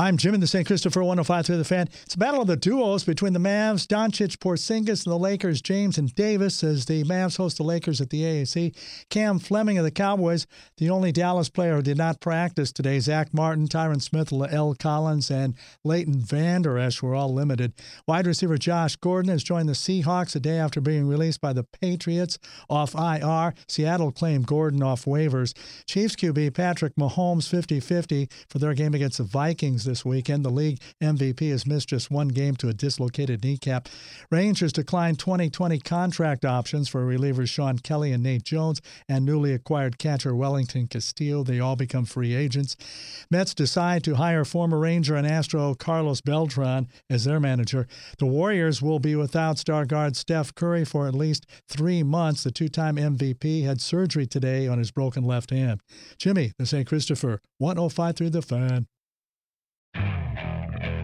I'm Jim in the St. Christopher 105 through the fan. It's a battle of the duos between the Mavs, Doncic, Porzingis, and the Lakers, James and Davis, as the Mavs host the Lakers at the AAC. Cam Fleming of the Cowboys, the only Dallas player who did not practice today. Zack Martin, Tyron Smith, L. Collins, and Leighton Vander Esch were all limited. Wide receiver Josh Gordon has joined the Seahawks a day after being released by the Patriots off IR. Seattle claimed Gordon off waivers. Chiefs QB Patrick Mahomes 50 50 for their game against the Vikings this weekend. The league MVP has missed just one game to a dislocated kneecap. Rangers declined 2020 contract options for relievers Shawn Kelley and Nate Jones and newly acquired catcher Wellington Castillo. They all become free agents. Mets decide to hire former Ranger and Astro Carlos Beltran as their manager. The Warriors will be without star guard Steph Curry for at least three months. The two time MVP had surgery today on his broken left hand. Jimmy, the St. Christopher, 105 through the fan.